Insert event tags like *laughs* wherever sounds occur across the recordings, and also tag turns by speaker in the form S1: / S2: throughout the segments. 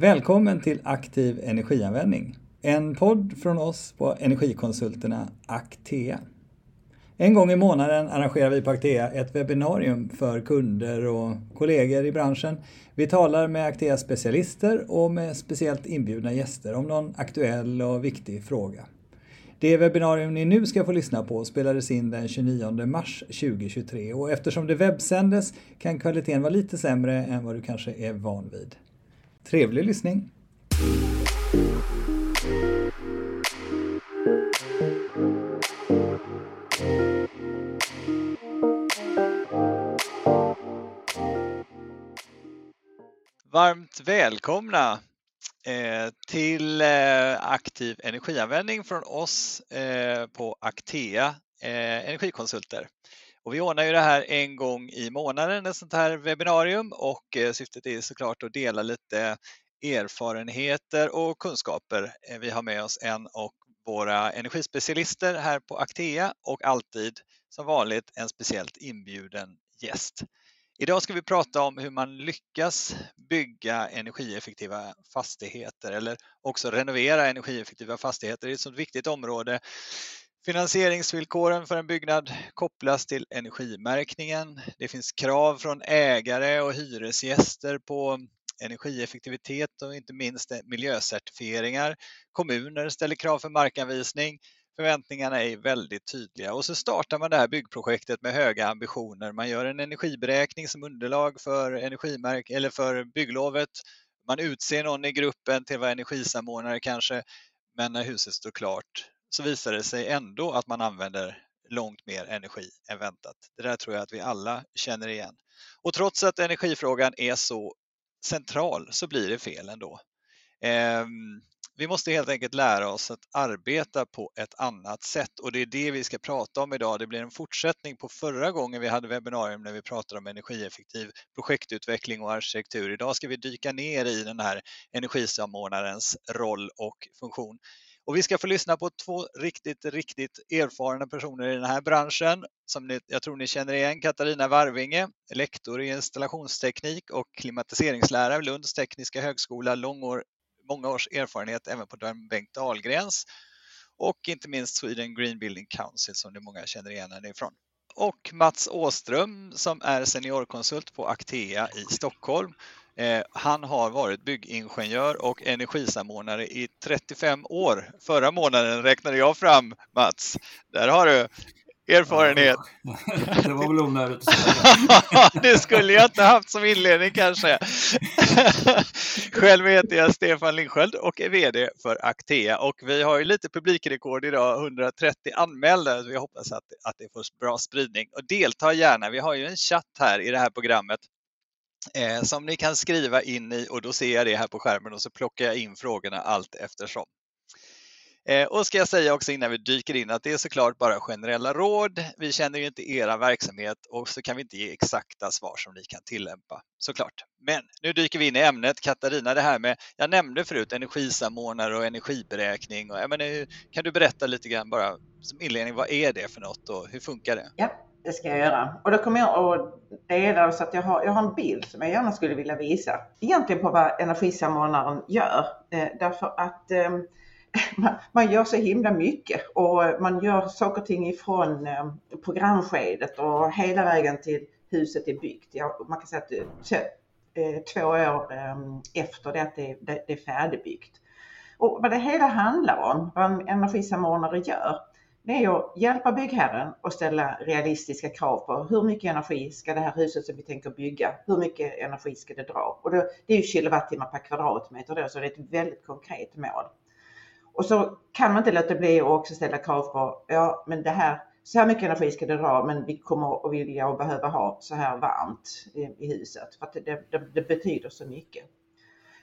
S1: Välkommen till Aktiv energianvändning. En podd från oss på Energikonsulterna Aktea. En gång i månaden arrangerar vi på Aktea ett webbinarium för kunder och kollegor i branschen. Vi talar med Akteas specialister och med speciellt inbjudna gäster om någon aktuell och viktig fråga. Det webbinarium ni nu ska få lyssna på spelades in den 29 mars 2023 och eftersom det webbsändes kan kvaliteten vara lite sämre än vad du kanske är van vid. Trevlig lyssning! Varmt välkomna eh, till eh, aktiv energianvändning från oss eh, på Actea eh, Energikonsulter. Och vi ordnar ju det här en gång i månaden, ett sånt här webbinarium och eh, syftet är såklart att dela lite erfarenheter och kunskaper. Eh, vi har med oss en och våra energispecialister här på Actea och alltid som vanligt en speciellt inbjuden gäst. Idag ska vi prata om hur man lyckas bygga energieffektiva fastigheter eller också renovera energieffektiva fastigheter. Det är ett så viktigt område. Finansieringsvillkoren för en byggnad kopplas till energimärkningen. Det finns krav från ägare och hyresgäster på energieffektivitet och inte minst miljöcertifieringar. Kommuner ställer krav för markanvisning. Förväntningarna är väldigt tydliga och så startar man det här byggprojektet med höga ambitioner. Man gör en energiberäkning som underlag för, energimärk eller för bygglovet. Man utser någon i gruppen till att vara energisamordnare kanske, men när huset står klart så visar det sig ändå att man använder långt mer energi än väntat. Det där tror jag att vi alla känner igen. Och trots att energifrågan är så central så blir det fel ändå. Ehm, vi måste helt enkelt lära oss att arbeta på ett annat sätt och det är det vi ska prata om idag. Det blir en fortsättning på förra gången vi hade webbinarium när vi pratade om energieffektiv projektutveckling och arkitektur. Idag ska vi dyka ner i den här energisamordnarens roll och funktion. Och vi ska få lyssna på två riktigt, riktigt erfarna personer i den här branschen som ni, jag tror ni känner igen. Katarina Varvinge, lektor i installationsteknik och klimatiseringslära vid Lunds tekniska högskola, lång många års erfarenhet även på Bengt Dahlgrens och inte minst Sweden Green Building Council som ni många känner igen härifrån. Och Mats Åström som är seniorkonsult på Actea i Stockholm. Eh, han har varit byggingenjör och energisamordnare i 35 år. Förra månaden räknade jag fram Mats. Där har du erfarenhet.
S2: det var väl onödigt *laughs*
S1: Det skulle jag inte haft som inledning kanske. *laughs* Själv heter jag Stefan Lindsköld och är VD för Actea och vi har ju lite publikrekord idag, 130 anmälda. Vi hoppas att, att det får bra spridning och delta gärna. Vi har ju en chatt här i det här programmet eh, som ni kan skriva in i och då ser jag det här på skärmen och så plockar jag in frågorna allt eftersom. Eh, och ska jag säga också innan vi dyker in att det är såklart bara generella råd. Vi känner ju inte era verksamhet och så kan vi inte ge exakta svar som ni kan tillämpa såklart. Men nu dyker vi in i ämnet. Katarina, det här med, jag nämnde förut energisamordnare och energiberäkning. Och, menar, eh, kan du berätta lite grann bara som inledning, vad är det för något och hur funkar det?
S3: Ja, det ska jag göra. Och då kommer jag att dela så att jag har, jag har en bild som jag gärna skulle vilja visa. Egentligen på vad energisamordnaren gör. Eh, därför att *laughs* eh, man gör så himla mycket och man gör saker och ting ifrån eh, programskedet och hela vägen till huset är byggt. Man kan säga att eh, två år eh, efter det att det är färdigbyggt. Och vad det hela handlar om, vad en energisamordnare gör, det är att hjälpa byggherren att ställa realistiska krav på hur mycket energi ska det här huset som vi tänker bygga, hur mycket energi ska det dra? Och det är ju kilowattimmar per kvadratmeter då, så det är ett väldigt konkret mål. Och så kan man inte låta bli att också ställa krav på, ja men det här, så här mycket energi ska det dra men vi kommer att vilja och behöva ha så här varmt i, i huset för att det, det, det, betyder så mycket.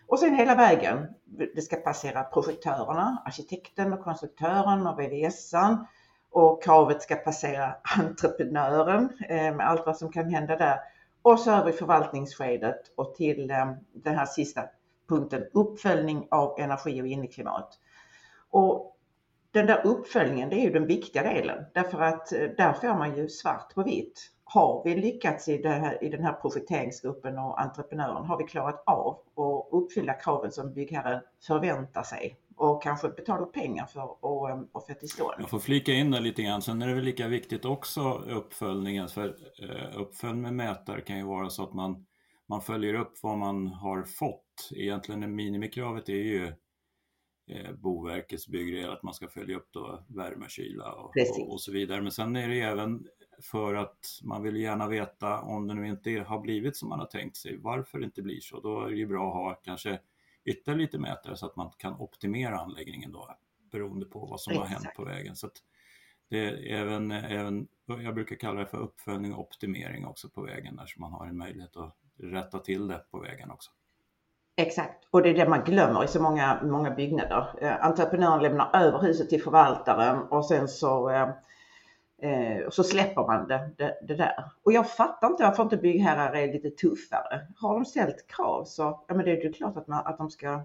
S3: Och sen hela vägen, det ska passera projektörerna, arkitekten och konstruktören och VVSan och kravet ska passera entreprenören eh, med allt vad som kan hända där. Och så över i förvaltningsskedet och till eh, den här sista punkten, uppföljning av energi och inneklimat. Och den där uppföljningen, det är ju den viktiga delen. Därför att eh, där får man ju svart på vitt. Har vi lyckats i, här, i den här projekteringsgruppen och entreprenören, har vi klarat av att uppfylla kraven som byggherren förväntar sig och kanske betalar pengar för att, eh, få till stånd.
S2: Jag får flika in där lite grann. Sen är det väl lika viktigt också uppföljningen. För eh, uppföljning med mätare kan ju vara så att man, man följer upp vad man har fått. Egentligen minimikravet är ju eh, Boverkets byggregler att man ska följa upp då värme, kyla och, och, och, så vidare. Men sen är det även för att man vill gärna veta om det nu inte har blivit som man har tänkt sig, varför det inte blir så. Då är det ju bra att ha kanske ytterligare lite mätare så att man kan optimera anläggningen då beroende på vad som Exakt. har hänt på vägen. Så det är även, även, jag brukar kalla det för uppföljning och optimering också på vägen där så man har en möjlighet att rätta till det på vägen också.
S3: Exakt, och det är det man glömmer i så många, många byggnader. Eh, entreprenören lämnar över huset till förvaltaren och sen så eh, Eh, så släpper man det, det, det, där. Och jag fattar inte varför inte byggherrar är lite tuffare. Har de ställt krav så ja, men det är ju klart att, man, att de ska, eh,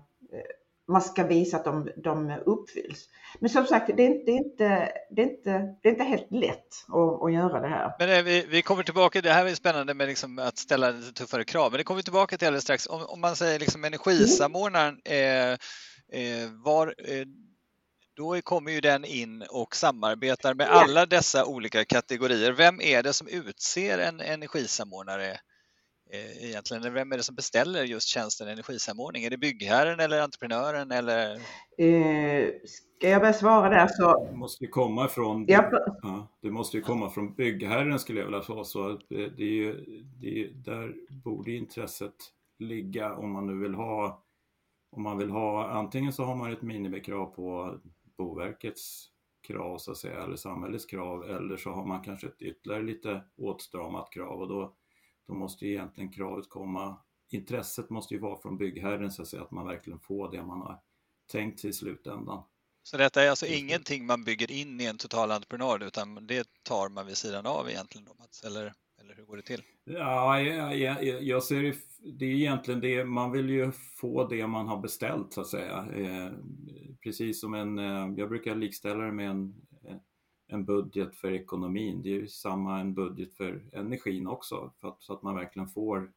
S3: man ska visa att de, de uppfylls. Men som sagt, det är, det är, inte, det är, inte, det är inte helt lätt att, att göra det här.
S1: Men eh, vi, vi kommer tillbaka, det här är spännande med liksom att ställa lite tuffare krav, men det kommer vi tillbaka till alldeles strax. Om, om man säger liksom energisamordnaren, eh, eh, var, eh, då kommer ju den in och samarbetar med alla dessa olika kategorier. Vem är det som utser en energisamordnare egentligen? Vem är det som beställer just tjänsten energisamordning? Är det byggherren eller entreprenören? Eller?
S3: Eh, ska jag börja svara där så...
S2: Det måste ju komma från, ja. ja det måste ju komma från byggherren skulle jag vilja säga. Så det, det är ju, det är, där borde intresset ligga om man nu vill ha om man vill ha, antingen så har man ett minimikrav på Boverkets krav så att säga, eller samhällets krav, eller så har man kanske ett ytterligare lite åtstramat krav och då, då måste ju egentligen kravet komma, intresset måste ju vara från byggherren så att säga, att man verkligen får det man har tänkt sig i slutändan.
S1: Så detta är alltså ingenting man bygger in i en totalentreprenad utan det tar man vid sidan av egentligen? Då, Mats, eller, eller hur går det till?
S2: Ja, jag, jag, jag ser det, det är egentligen det, man vill ju få det man har beställt så att säga. Eh, precis som en, eh, jag brukar likställa det med en, eh, en budget för ekonomin. Det är ju samma en budget för energin också, för att, så att man verkligen får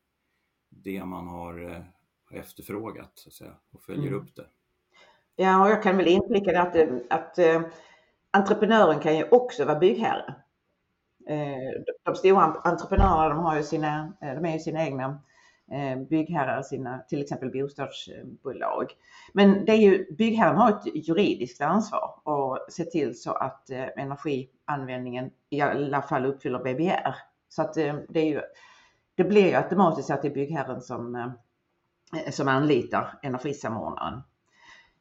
S2: det man har eh, efterfrågat så att säga, och följer mm. upp det.
S3: Ja, och jag kan väl inflika att, att äh, entreprenören kan ju också vara byggherre. Äh, de stora entreprenörerna de har ju sina, de är ju sina egna Eh, Eh, byggherrar, sina till exempel bostadsbolag. Men det är ju, byggherren har ett juridiskt ansvar att se till så att eh, energianvändningen i alla fall uppfyller BBR. Så att eh, det, är ju, det blir ju automatiskt att det är byggherren som, som anlitar energisamordnaren.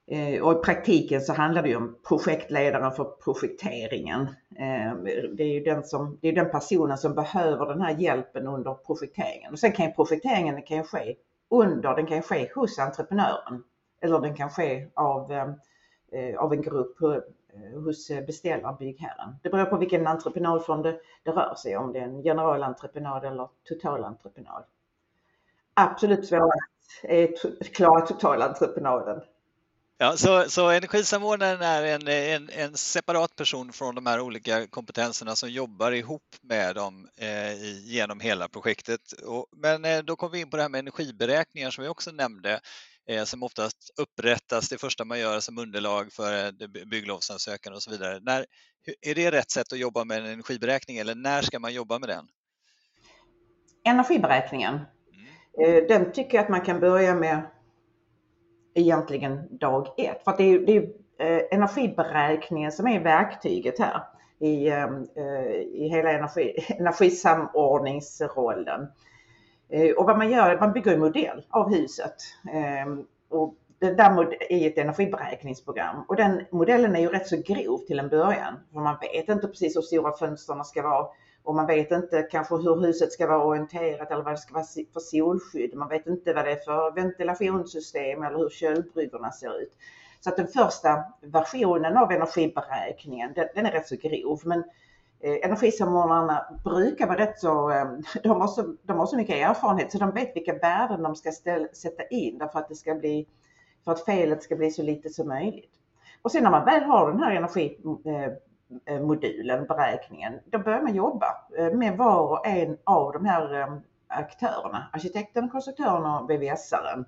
S3: Eh, och i praktiken så handlar det ju om projektledaren för projekteringen. Eh, det är ju den, som, det är den personen som behöver den här hjälpen under projekteringen. Och sen kan ju projekteringen kan ju ske under, den kan ske hos entreprenören. Eller den kan ske av, eh, av en grupp hos beställaren, byggherren. Det beror på vilken entreprenadform det, det rör sig om. Det är en generalentreprenad eller totalentreprenad. Absolut svårast är att klara totalentreprenaden.
S1: Ja, så, så energisamordnaren är en, en, en, separat person från de här olika kompetenserna som jobbar ihop med dem eh, genom hela projektet. Och, men eh, då kom vi in på det här med energiberäkningar som vi också nämnde, eh, som oftast upprättas det första man gör som underlag för eh, bygglovsansökan och så vidare. När, är det rätt sätt att jobba med en energiberäkning eller när ska man jobba med den?
S3: Energiberäkningen, mm. Eh, den tycker jag att man kan börja med egentligen dag ett. För att det är, det är eh, energiberäkningen som är verktyget här i, eh, i hela energi, energisamordningsrollen. Eh, och vad man gör, man bygger en modell av huset. Ehm, och det där ett energiberäkningsprogram och den modellen är ju rätt så grov till en början. För man vet inte precis hur stora fönstren ska vara och man vet inte kanske hur huset ska vara orienterat eller vad det ska vara för solskydd. Man vet inte vad det är för ventilationssystem eller hur köldbryggorna ser ut. Så att den första versionen av energiberäkningen den, den är rätt så grov. Men eh, energisamordnarna brukar vara rätt så, eh, de, har så, de har så mycket erfarenhet så de vet vilka värden de ska ställa, sätta in därför att, det ska bli, för att felet ska bli så lite som möjligt. Och sen när man väl har den här energi... Eh, Eh, modulen, beräkningen, då börjar man jobba eh, med var och en av de här eh, aktörerna, arkitekten, konstruktören och VVS-aren.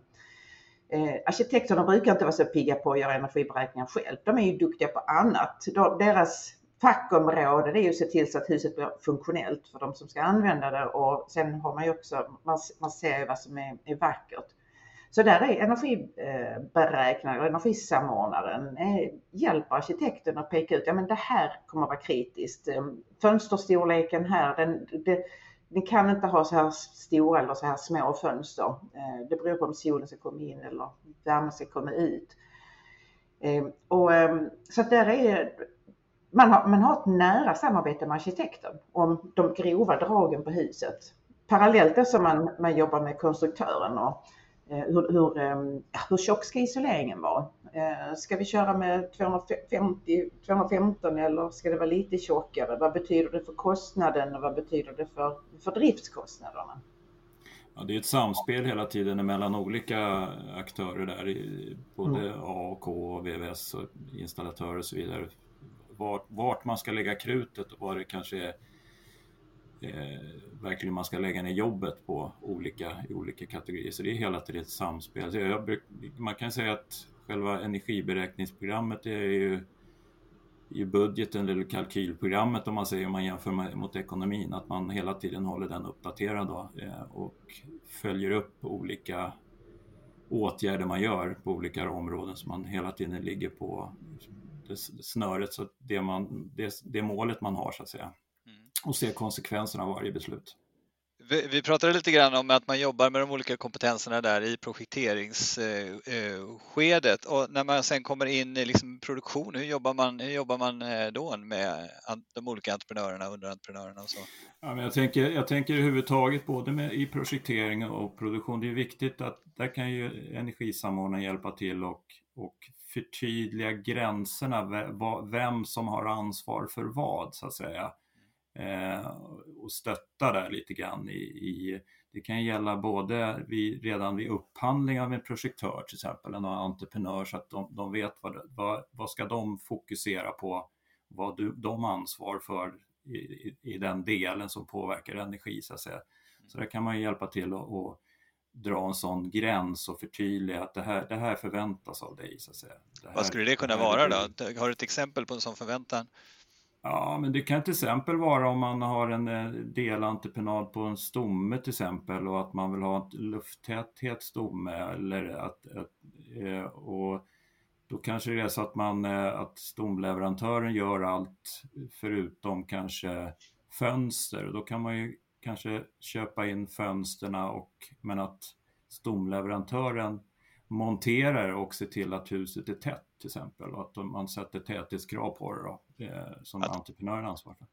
S3: Eh, arkitekterna brukar inte vara så pigga på att göra energiberäkningar själv. De är ju duktiga på annat. De, deras fackområde det är ju att se till så att huset blir funktionellt för de som ska använda det och sen har man ju också, man, man ser ju vad som är, är vackert. Så där är energiberäknaren och energisamordnaren eh, hjälper arkitekten att peka ut, ja men det här kommer att vara kritiskt. Eh, fönsterstorleken här, den, det, ni kan inte ha så här stora eller så här små fönster. Eh, det beror på om solen ska komma in eller värmen ska komma ut. Och, så att där är, man, har, man har ett nära samarbete med arkitekten om de grova dragen på huset. Parallellt som man, man jobbar med konstruktören och hur, hur, ehm, hur tjock ska isoleringen vara? Eh, ska vi köra med 250, 215 eller ska det vara lite tjockare? Vad betyder det för kostnaden och vad betyder det för, för driftskostnaderna?
S2: Ja, det är ett samspel hela tiden mellan olika aktörer där, både mm. A och K, VVS och installatörer och så vidare. Vart, vart man ska lägga krutet och vad det kanske är eh, verkligen man ska lägga ner jobbet på olika, i olika kategorier. Så det är hela tiden ett samspel. Så jag, man kan säga att själva energiberäkningsprogrammet är ju i budgeten eller kalkylprogrammet om man säger om man jämför med, mot ekonomin, att man hela tiden håller den uppdaterad då, eh, och följer upp olika åtgärder man gör på olika områden så man hela tiden ligger på det, snöret, så det, man, det, det målet man har så att säga och se konsekvenserna av varje beslut.
S1: Vi, pratade lite grann om att man jobbar med de olika kompetenserna där i projekteringsskedet och när man sen kommer in i liksom produktion, hur jobbar man, hur jobbar man eh, då med de olika entreprenörerna, underentreprenörerna och så?
S2: Ja, men jag, tänker, jag tänker överhuvudtaget både med, i projektering och produktion, det är viktigt att där kan ju energisamordnaren hjälpa till och, och förtydliga gränserna, vem som har ansvar för vad så att säga och stötta där lite grann i, i det kan gälla både vid, redan vid upphandling av en projektör till exempel, en entreprenör så att de, de vet vad, vad, vad ska de fokusera på, vad du, de ansvar för i, i, i, den delen som påverkar energi så att säga. Så där kan man hjälpa till att dra en sån gräns och förtydliga att det här, det här förväntas av dig. Så att säga.
S1: Här, vad skulle det kunna det vara då? Har du ett exempel på en sån förväntan?
S2: Ja, men det kan till exempel vara om man har en eh, delentreprenad på en stomme till exempel och att man vill ha en lufttäthet stomme eller att, att eh, och då kanske det är så att man eh, att stomleverantören gör allt förutom kanske fönster. Då kan man ju kanske köpa in fönsterna och men att stomleverantören monterar och ser till att huset är tätt till exempel och att man sätter täthetskrav på det då, som att... entreprenören ansvarar för.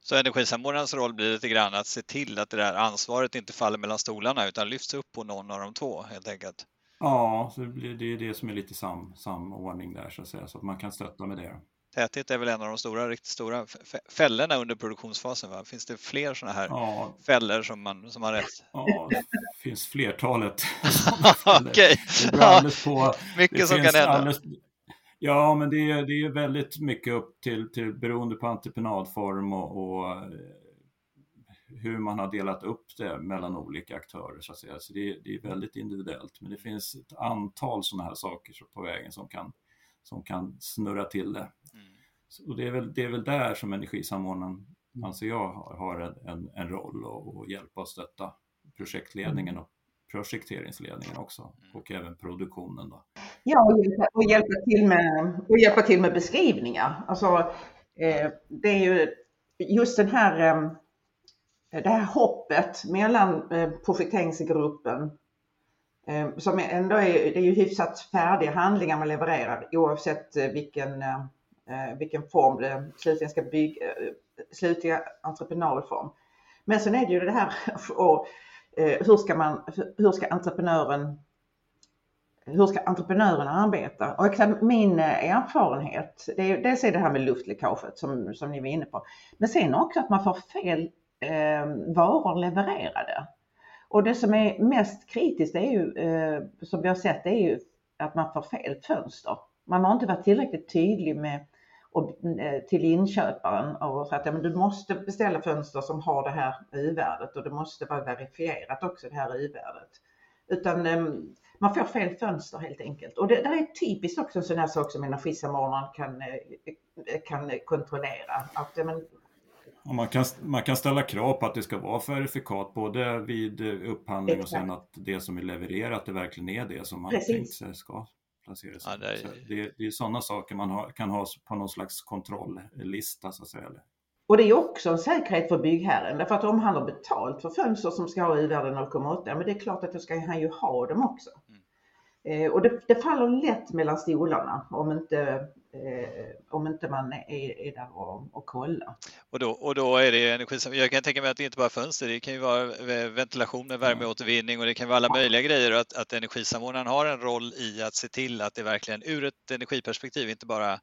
S1: Så energisamordnarens roll blir lite grann att se till att det där ansvaret inte faller mellan stolarna utan lyfts upp på någon av de två helt enkelt?
S2: Ja, så det är det som är lite sam, samordning där så att säga, så att man kan stötta med det.
S1: Täthet är väl en av de stora, riktigt stora fällorna under produktionsfasen? Va? Finns det fler sådana här ja. fällor som man, som man rätt?
S2: Ja, det finns flertalet. *laughs*
S1: Okej, ja, mycket som kan hända. Alldeles,
S2: ja, men det är, det är väldigt mycket upp till, till beroende på entreprenadform och, och eh, hur man har delat upp det mellan olika aktörer. Så, att säga. så det, det är väldigt individuellt, men det finns ett antal sådana här saker på vägen som kan som kan snurra till det. Mm. Och det är, väl, det är väl där som energisamordnaren, mm. anser jag, har en, en, en roll och, hjälpa och stötta projektledningen och projekteringsledningen också mm. och även produktionen. Då.
S3: Ja, och hjälpa, och hjälpa, till, med, och hjälpa till med beskrivningar. Alltså, eh, det är ju just den här, eh, det här hoppet mellan eh, projekteringsgruppen Eh, som ändå är, det är ju hyfsat färdiga handlingar man levererar oavsett eh, vilken, eh, vilken form det slutligen ska bygga, slutliga entreprenadform. Men sen är det ju det här *laughs* och Eh, hur ska man, hur ska entreprenören hur ska entreprenörerna arbeta? Och min eh, erfarenhet, det är, dels är det här med luftläckaget som, som ni var inne på, men sen också att man får fel eh, varor levererade. Och det som är mest kritiskt är ju, eh, som vi har sett, det är ju att man får fel fönster. man har inte varit tillräckligt tydlig med och, till inköparen och sagt att du måste beställa fönster som har det här U-värdet och det måste vara verifierat också det här U-värdet. Utan man får fel fönster helt enkelt. Och det, det är typiskt också en sån här sak som energisamordnaren kan, kan kontrollera. Att, men,
S2: man, kan, man kan ställa krav på att det ska vara verifikat både vid upphandling Exakt. och sen att det som är levererat det verkligen är det som man Precis. tänkt sig ska placeras. Ja, det, är... det, det är sådana saker man har, kan ha på någon slags kontrolllista så att säga.
S3: Och det är också en säkerhet för byggherren därför att om han har betalt för fönster som ska ha i-värde 0,8, men det är klart att då ska han ju ha dem också. Mm. Eh, och det, det, faller lätt mellan stolarna om inte, om inte man är, är där och, och kollar.
S1: Och då, och då är det energi, jag kan tänka mig att det inte bara är fönster, det kan ju vara ventilation med värmeåtervinning och det kan vara alla möjliga grejer och att, att energisamordnaren har en roll i att se till att det verkligen ur ett energiperspektiv, inte bara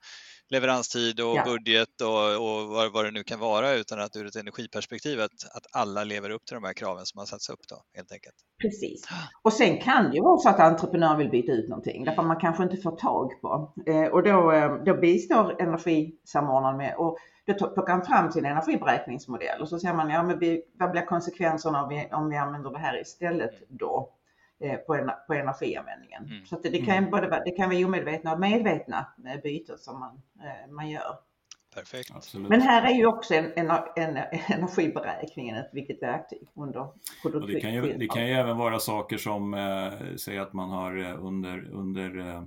S1: leveranstid och ja. budget och, och vad, vad, det nu kan vara utan att ur ett energiperspektiv att, att alla lever upp till de här kraven som har satts upp då helt enkelt.
S3: Precis. Och sen kan det ju vara så att entreprenören vill byta ut någonting därför man kanske inte får tag på eh, och då, eh, då bistår energisamordnaren med och då plockar han fram sin energiberäkningsmodell och så säger man ja men vi, vad blir konsekvenserna om vi, om vi använder det här istället då? Eh, på, på energianvändningen. Mm. Så det, det, kan mm. både det kan vara omedvetna och medvetna eh, byten som man, eh, man gör.
S1: Perfekt.
S3: Absolut. Men här är ju också en, en, en, energiberäkningen ett viktigt verktyg under
S2: produktion. Det kan, ju, det kan ju även vara saker som, eh, säg att man har under, under eh,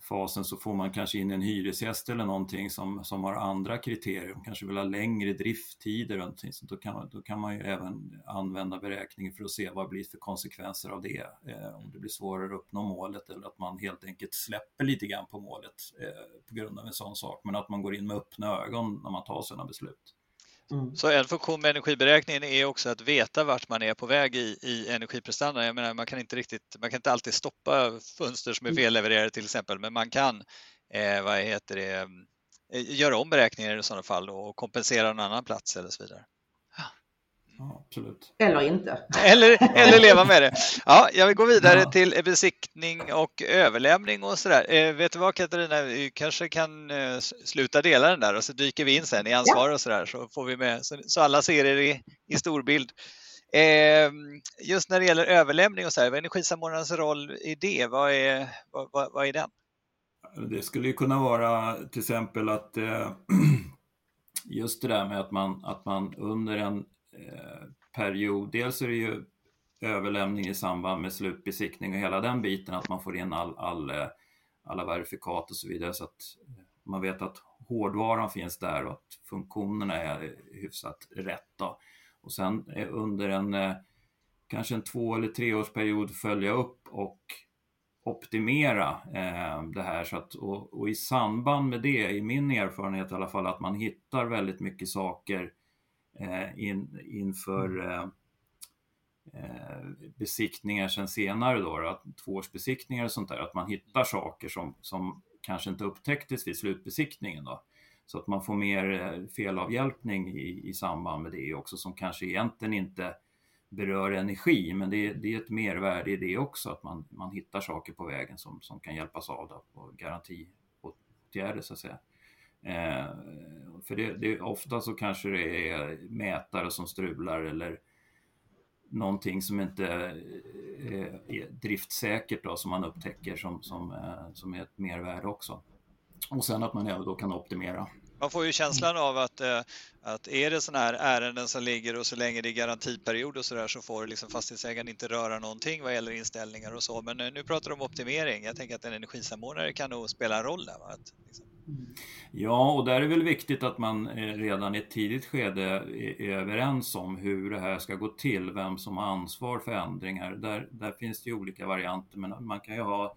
S2: fasen så får man kanske in en hyresgäst eller någonting som, som har andra kriterier, de kanske vill ha längre drifttider och någonting, så då kan, man, då kan man ju även använda beräkningen för att se vad det blir för konsekvenser av det. Eh, om det blir svårare att uppnå målet eller att man helt enkelt släpper lite grann på målet eh, på grund av en sån sak, men att man går in med öppna ögon när man tar sådana beslut.
S1: Mm. Så en funktion med energiberäkningen är också att veta vart man är på väg i, i energiprestanda. Jag menar, man kan inte riktigt, man kan inte alltid stoppa fönster som är mm. fellevererade till exempel, men man kan, eh, vad heter det, eh, göra om beräkningar i sådana fall och kompensera någon annan plats eller så vidare.
S2: Ja, absolut.
S3: Eller inte. *laughs*
S1: Eller, eller leva med det. Ja, jag vill gå vidare ja. till besiktning och överlämning och sådär. Eh, vet du vad Katarina, vi kanske kan eh, sluta dela den där och så dyker vi in sen i ansvar och sådär så får vi med så, så alla ser er i, i storbild. Eh, just när det gäller överlämning och så här, vad är energisamordnarens roll i det? Vad är, vad, vad, vad är den?
S2: Det skulle ju kunna vara till exempel att eh, *clears throat* just det där med att man, att man under en Eh, period. Dels är det ju överlämning i samband med slutbesiktning och hela den biten, att man får in all, all, eh, alla verifikat och så vidare så att eh, man vet att hårdvaran finns där och att funktionerna är hyfsat rätt. Då. Och sen under en kanske en två eller treårsperiod följa upp och optimera eh, det här. Så att, och, och, i samband med det, i min erfarenhet i alla fall, att man hittar väldigt mycket saker Eh, in, inför mm. eh, eh, besiktningar sen senare då, då tvåårsbesiktningar och sånt där, att man hittar saker som, som kanske inte upptäcktes vid slutbesiktningen då. Så att man får mer felavhjälpning i, i samband med det också som kanske egentligen inte berör energi, men det, det är ett mervärde i det också, att man, man hittar saker på vägen som, som kan hjälpas av då, på garantiåtgärder så att säga. Eh, för det, det, ofta så kanske det är mätare som strular eller någonting som inte eh, är, driftsäkert då, som man upptäcker som, som, eh, som är ett mervärde också. Och sen att man även då kan optimera.
S1: Man får ju känslan av att, eh, att är det sådana här ärenden som ligger och så länge det är garantiperiod och sådär så får liksom fastighetsägaren inte röra någonting vad gäller inställningar och så. Men nu pratar du om optimering. Jag tänker att en energisamordnare kan nog spela en roll där. Va? Att, liksom,
S2: Ja, och där är det väl viktigt att man eh, redan i ett tidigt skede är överens om hur det här ska gå till, vem som har ansvar för ändringar. Där, där finns det ju olika varianter, men man kan ju ha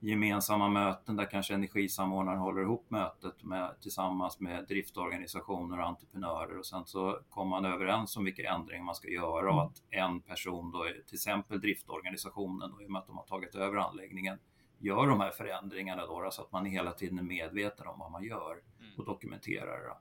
S2: gemensamma möten där kanske energisamordnaren håller ihop mötet med, tillsammans med driftorganisationer och entreprenörer och sen så kommer man överens om vilka ändringar man ska göra och att en person då, till exempel driftorganisationen, då, i och med att de har tagit över anläggningen, gör de här förändringarna då, så att man hela tiden är medveten om vad man gör mm. och dokumenterar. Då.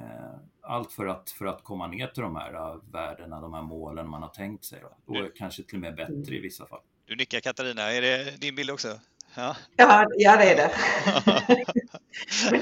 S2: Eh, allt för att, för att komma ner till de här äh, värdena, de här målen man har tänkt sig. Då. Och kanske till och med bättre i vissa fall.
S1: Du nickar Katarina, är det din bild också?
S3: Ja, ja, ja det är det. *laughs*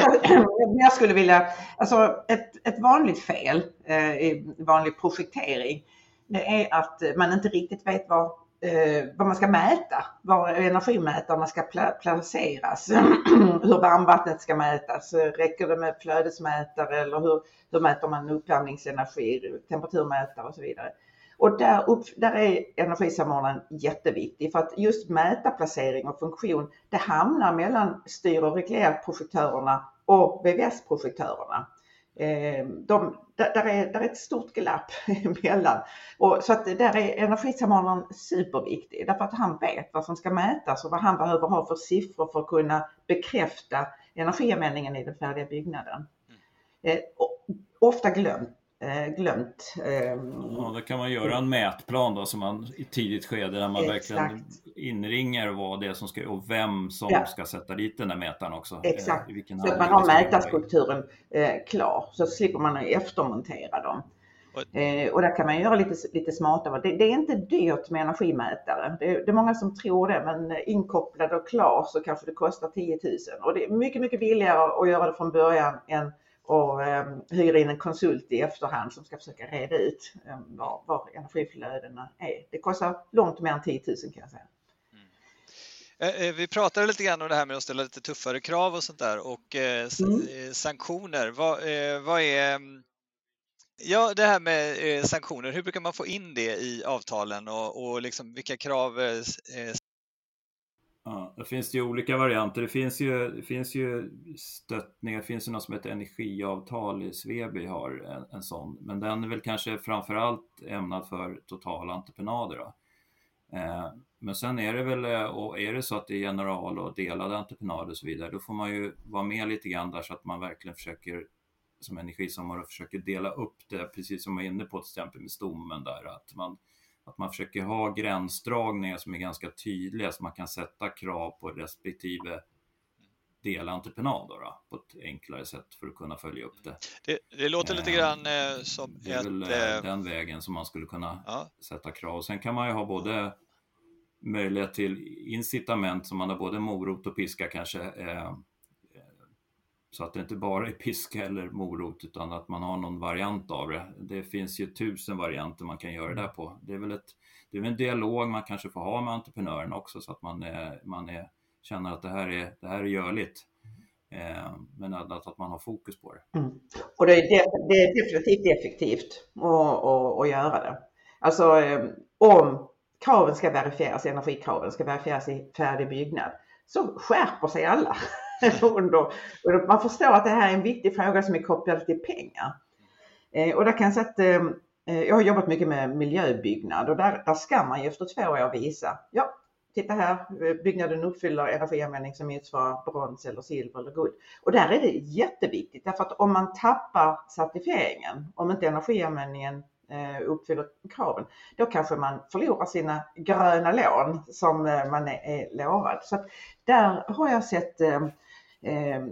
S3: men, jag, skulle vilja, alltså ett, ett vanligt fel eh, i vanlig projektering, det är att man inte riktigt vet vad, eh, Eh, vad man ska mäta, var energimätarna ska placeras, *clears throat* hur varmvattnet ska mätas, räcker det med flödesmätare eller hur, hur mäter man uppvärmningsenergi, temperaturmätare och så vidare. Och där, upp, där är energisamordnaren jätteviktig för att just mäta placering och funktion, det hamnar mellan styr och reglerprojektörerna och VVS-projektörerna. Eh, de, där, är, där är ett stort glapp *laughs* emellan. Och, så att där är energisamordnaren superviktig därför att han vet vad som ska mätas och vad han behöver ha för siffror för att kunna bekräfta energianvändningen i den färdiga byggnaden. Mm. Eh, ofta glömt glömt.
S2: Ehm, ja, då kan man göra en mätplan då som man i tidigt skede där man Exakt. verkligen inringar vad det är som ska och vem som ja. ska sätta dit den där mätaren också.
S3: Eh, Exakt, så att man har mätarstrukturen eh, klar så slipper man eftermontera dem. Eh, och där kan man göra lite, lite smartare. Det, det, är inte dyrt med energimätare. Det, det, är många som tror det men inkopplad och klar så kanske det kostar 10 000 och det är mycket, mycket billigare att göra det från början än och eh, hyra in en konsult i efterhand som ska försöka reda ut eh, var, var energiflödena är. Det kostar långt mer än 10 000 kan jag säga.
S1: Mm. Eh, vi pratade lite grann om det här med att ställa lite tuffare krav och sånt där och eh, mm. sanktioner. Vad, vad, är Ja, det här med sanktioner, hur brukar man få in det i avtalen och, och liksom vilka krav
S2: Ja, det finns ju olika varianter. Det finns ju, det finns ju stöttningar, det finns ju något som heter energiavtal i har en, en sån, men den är väl kanske framförallt ämnad för totalentreprenader. Eh, men sen är det väl, eh, och är det så att det är general och delade entreprenader och så vidare, då får man ju vara med lite grann där så att man verkligen försöker som energisamordnare försöker dela upp det, precis som jag var inne på till exempel med stommen där, att man att man försöker ha gränsdragningar som är ganska tydliga så man kan sätta krav på respektive delentreprenad då, på ett enklare sätt för att kunna följa upp det.
S1: Det, det låter lite eh, grann eh, som
S2: Det är ett, väl eh, den vägen som man skulle kunna ja. sätta krav. Sen kan man ju ha både möjlighet till incitament som man har både morot och piska kanske eh, så att det inte bara är piska eller morot utan att man har någon variant av det. Det finns ju tusen varianter man kan göra det på. Det är väl, ett, det är väl en dialog man kanske får ha med entreprenören också så att man, är, man är, känner att det här är, det här är görligt. Eh, men att, att man har fokus på det.
S3: Mm. Och det är, det är definitivt effektivt att, att, att göra det. Alltså eh, om kraven ska verifieras, energikraven ska verifieras i färdig byggnad, så skärper sig alla. *laughs* man förstår att det här är en viktig fråga som är kopplad till pengar. Eh, och där kan jag säga att eh, eh, jag har jobbat mycket med miljöbyggnad och där, där ska man ju efter två år visa, ja, titta här, byggnaden uppfyller energianvändning som motsvarar brons eller silver eller guld. Och där är det jätteviktigt därför att om man tappar certifieringen, om inte energianvändningen uppfyller kraven, då kanske man förlorar sina gröna lån som man är lovad. Så där har jag sett eh,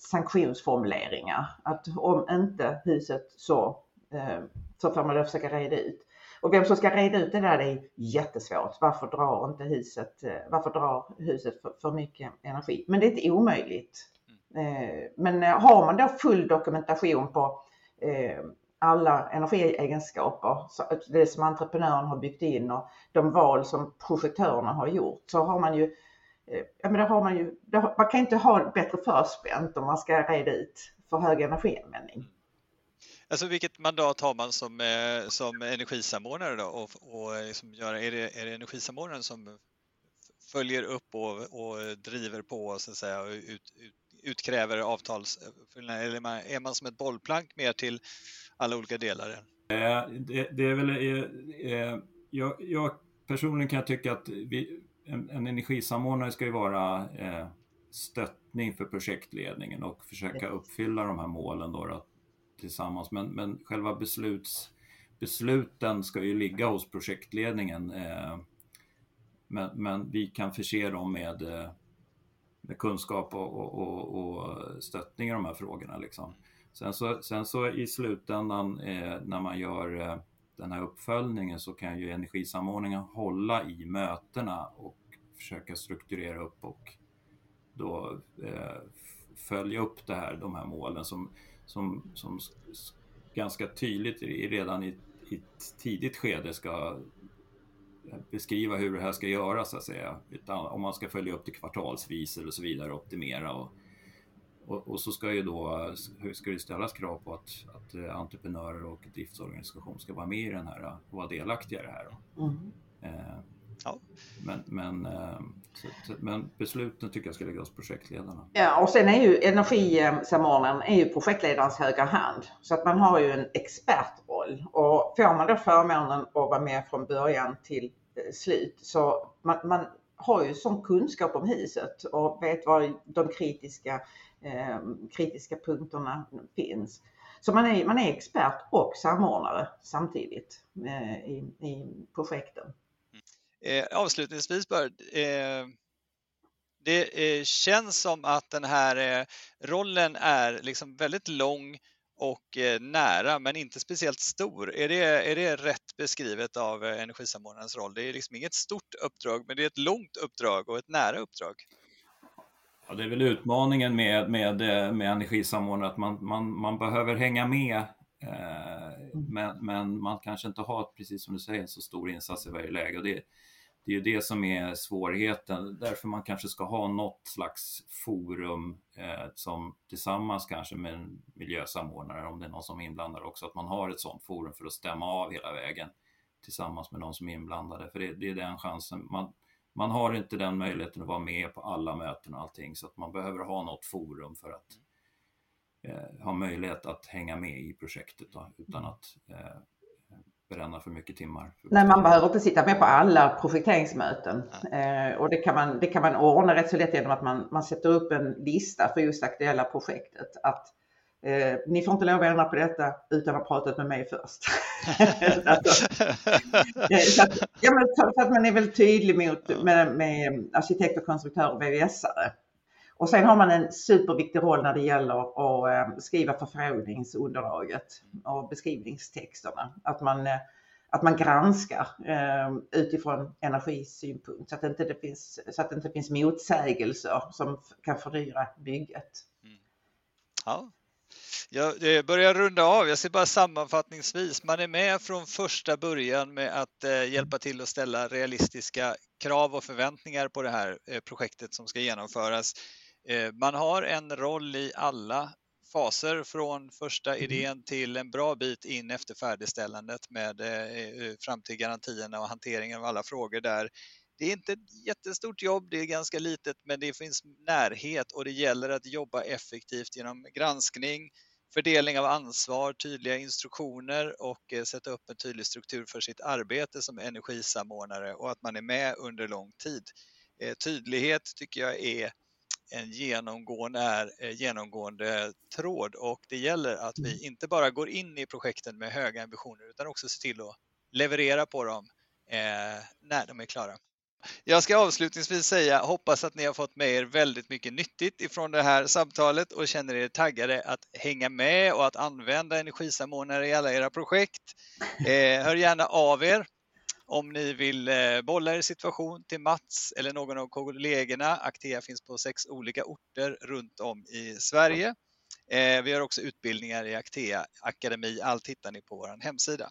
S3: sanktionsformuleringar att om inte huset så, eh, så får man då försöka reda ut. Och vem som ska reda ut det där det är jättesvårt. Varför drar inte huset, eh, varför drar huset för, för mycket energi? Men det är inte omöjligt. Eh, men har man då full dokumentation på alla energiegenskaper, det som entreprenören har byggt in och de val som projektörerna har gjort så har man ju Ja, men då har man, ju, då, man kan inte ha bättre förspänt om man ska reda ut för hög energianvändning.
S1: Alltså vilket mandat har man som, eh, som energisamordnare då? Och, och liksom gör, är, det, är det energisamordnaren som följer upp och, och driver på så att säga, och ut, ut, utkräver avtalsfyllnad eller är man som ett bollplank mer till alla olika delar?
S2: Eh, det, det är väl, eh, eh, jag, jag, personligen kan jag tycka att vi, en, en energisamordnare ska ju vara stöttning för projektledningen och försöka uppfylla de här målen då, då tillsammans. Men, men själva besluts, besluten ska ju ligga hos projektledningen. Men, men vi kan förse dem med med kunskap och, och, och, och stöttning i de här frågorna. Liksom. Sen, så, sen så i slutändan eh, när man gör eh, den här uppföljningen så kan ju energisamordningen hålla i mötena och försöka strukturera upp och då eh, följa upp det här, de här målen som, som, som ganska tydligt redan i, i ett tidigt skede ska eh, beskriva hur det här ska göras så att säga. Om man ska följa upp det kvartalsvis eller så vidare, optimera och, och, och, så ska ju då ska det ställas krav på att, att eh, entreprenörer och driftsorganisation ska vara med i den här och vara delaktiga i det här. Mm. Eh, ja. Men, men, eh, så, men besluten tycker jag ska läggas hos projektledarna.
S3: Ja, och sen är ju energisamordnaren är ju projektledarens högra hand. Så att man har ju en expertroll och får man då förmånen att vara med från början till eh, slut så man, man har ju sån kunskap om huset och vet var de kritiska, eh, Eh, kritiska punkterna finns. Så man är, man är expert och samordnare samtidigt eh, i, i projekten. Mm.
S1: Eh, avslutningsvis bara, eh, det eh, känns som att den här eh, rollen är liksom väldigt lång och eh, nära men inte speciellt stor. Är det, är det rätt beskrivet av eh, energisamordnarens roll? Det är liksom inget stort uppdrag men det är ett långt uppdrag och ett nära uppdrag.
S2: Ja, det är väl utmaningen med, med, med energisamordnare att man, man, man behöver hänga med men, men man kanske inte har, precis som du säger, så stor insats i varje läge. Och det, det är ju det som är svårigheten, därför man kanske ska ha något slags forum eh, som tillsammans kanske med en miljösamordnare, om det är någon som är inblandad också, att man har ett sådant forum för att stämma av hela vägen tillsammans med någon som är inblandade, för det, det är den chansen. Man, man har inte den möjligheten att vara med på alla möten och allting, så att man behöver ha något forum för att eh, ha möjlighet att hänga med i projektet då, utan att eh, bränna för mycket timmar.
S3: Nej, man behöver inte sitta med på alla projekteringsmöten eh, och det kan, man, det kan man ordna rätt så lätt genom att man, man sätter upp en lista för just det aktuella projektet. Att eh, ni får inte lov att ändra på detta utan att ha pratat med mig först. *laughs* Eh, så, att, ja, men, så att man är väldigt tydlig mot, med, med arkitekter, konstruktörer och VVS-are. Och sen har man en superviktig roll när det gäller att eh, skriva förfrågningsunderlaget och beskrivningstexterna. Att man, eh, att man granskar eh, utifrån energisynpunkt så att, inte det finns, så att det inte finns motsägelser som kan fördyra bygget. Mm.
S1: Ja. Jag börjar runda av. Jag ser bara sammanfattningsvis, man är med från första början med att hjälpa till att ställa realistiska krav och förväntningar på det här projektet som ska genomföras. Eh, man har en roll i alla faser från första mm. idén till en bra bit in efter färdigställandet med eh, fram till garantierna och hanteringen av alla frågor där. Det är inte ett jättestort jobb, det är ganska litet, men det finns närhet och det gäller att jobba effektivt genom granskning, fördelning av ansvar, tydliga instruktioner och eh, sätta upp en tydlig struktur för sitt arbete som energisamordnare och att man är med under lång tid. Tydlighet tycker jag är en genomgående, är, eh, genomgående tråd och det gäller att vi mm. inte bara går in i projekten med höga ambitioner utan också ser till att leverera på dem eh, när de är klara. Jag ska avslutningsvis säga, hoppas att ni har fått med er väldigt mycket nyttigt ifrån det här samtalet och känner er taggade att hänga med och att använda energisamordnare i alla era projekt. Eh, hör gärna av er om ni vill eh, bolla er situation till Mats eller någon av kollegorna. Actea finns på sex olika orter runt om i Sverige. Eh, vi har också utbildningar i Actea Akademi. Allt hittar ni på vår hemsida.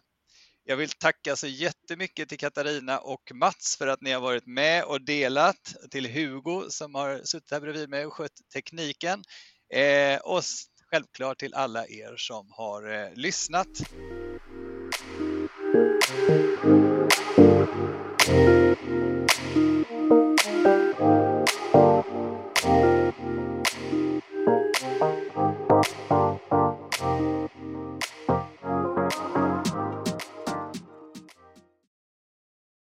S1: Jag vill tacka så jättemycket till Katarina och Mats för att ni har varit med och delat, till Hugo som har suttit här bredvid mig och skött tekniken eh, och självklart till alla er som har eh, lyssnat.